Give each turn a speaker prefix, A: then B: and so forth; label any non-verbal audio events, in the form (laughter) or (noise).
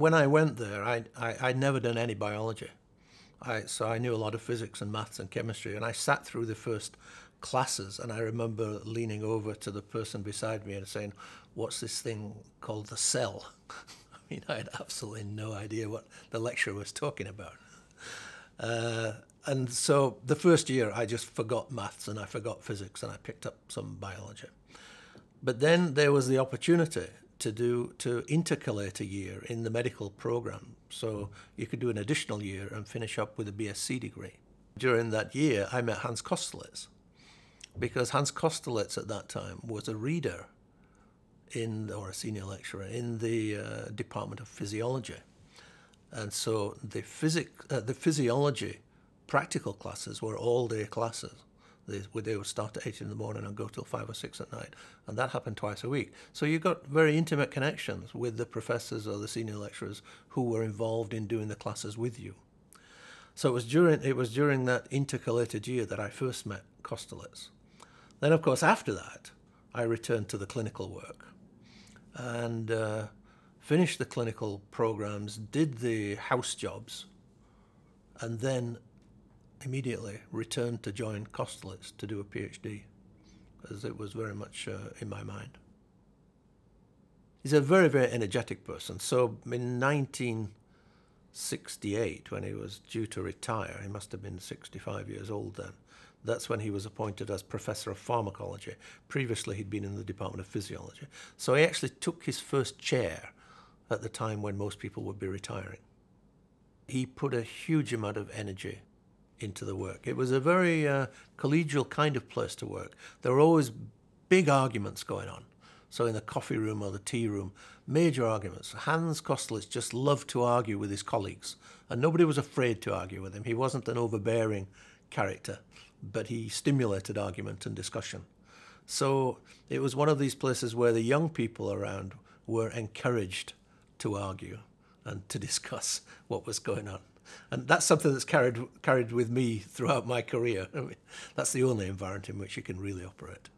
A: When I went there, I, I, I'd never done any biology. I, so I knew a lot of physics and maths and chemistry, and I sat through the first classes, and I remember leaning over to the person beside me and saying, "What's this thing called the cell?" (laughs) I mean, I had absolutely no idea what the lecturer was talking about. Uh, and so the first year, I just forgot maths and I forgot physics, and I picked up some biology. But then there was the opportunity to do to intercalate a year in the medical program. So you could do an additional year and finish up with a BSc degree. During that year, I met Hans Kosterlitz because Hans Kosterlitz at that time was a reader in or a senior lecturer in the uh, Department of Physiology. And so the physic uh, the physiology practical classes were all day classes. They, they would start at 8 in the morning and go till 5 or 6 at night. And that happened twice a week. So you got very intimate connections with the professors or the senior lecturers who were involved in doing the classes with you. So it was during, it was during that intercalated year that I first met Kosterlitz. Then, of course, after that, I returned to the clinical work and uh, finished the clinical programs, did the house jobs, and then immediately returned to join Kosterlitz to do a PhD, as it was very much uh, in my mind. He's a very, very energetic person. So in 1968, when he was due to retire, he must have been 65 years old then, that's when he was appointed as professor of pharmacology. Previously, he'd been in the Department of Physiology. So he actually took his first chair at the time when most people would be retiring. He put a huge amount of energy into the work. It was a very uh, collegial kind of place to work. There were always big arguments going on. So in the coffee room or the tea room, major arguments. Hans Kosterlitz just loved to argue with his colleagues, and nobody was afraid to argue with him. He wasn't an overbearing character, but he stimulated argument and discussion. So it was one of these places where the young people around were encouraged to argue and to discuss what was going on and that's something that's carried carried with me throughout my career. I mean, that's the only environment in which you can really operate.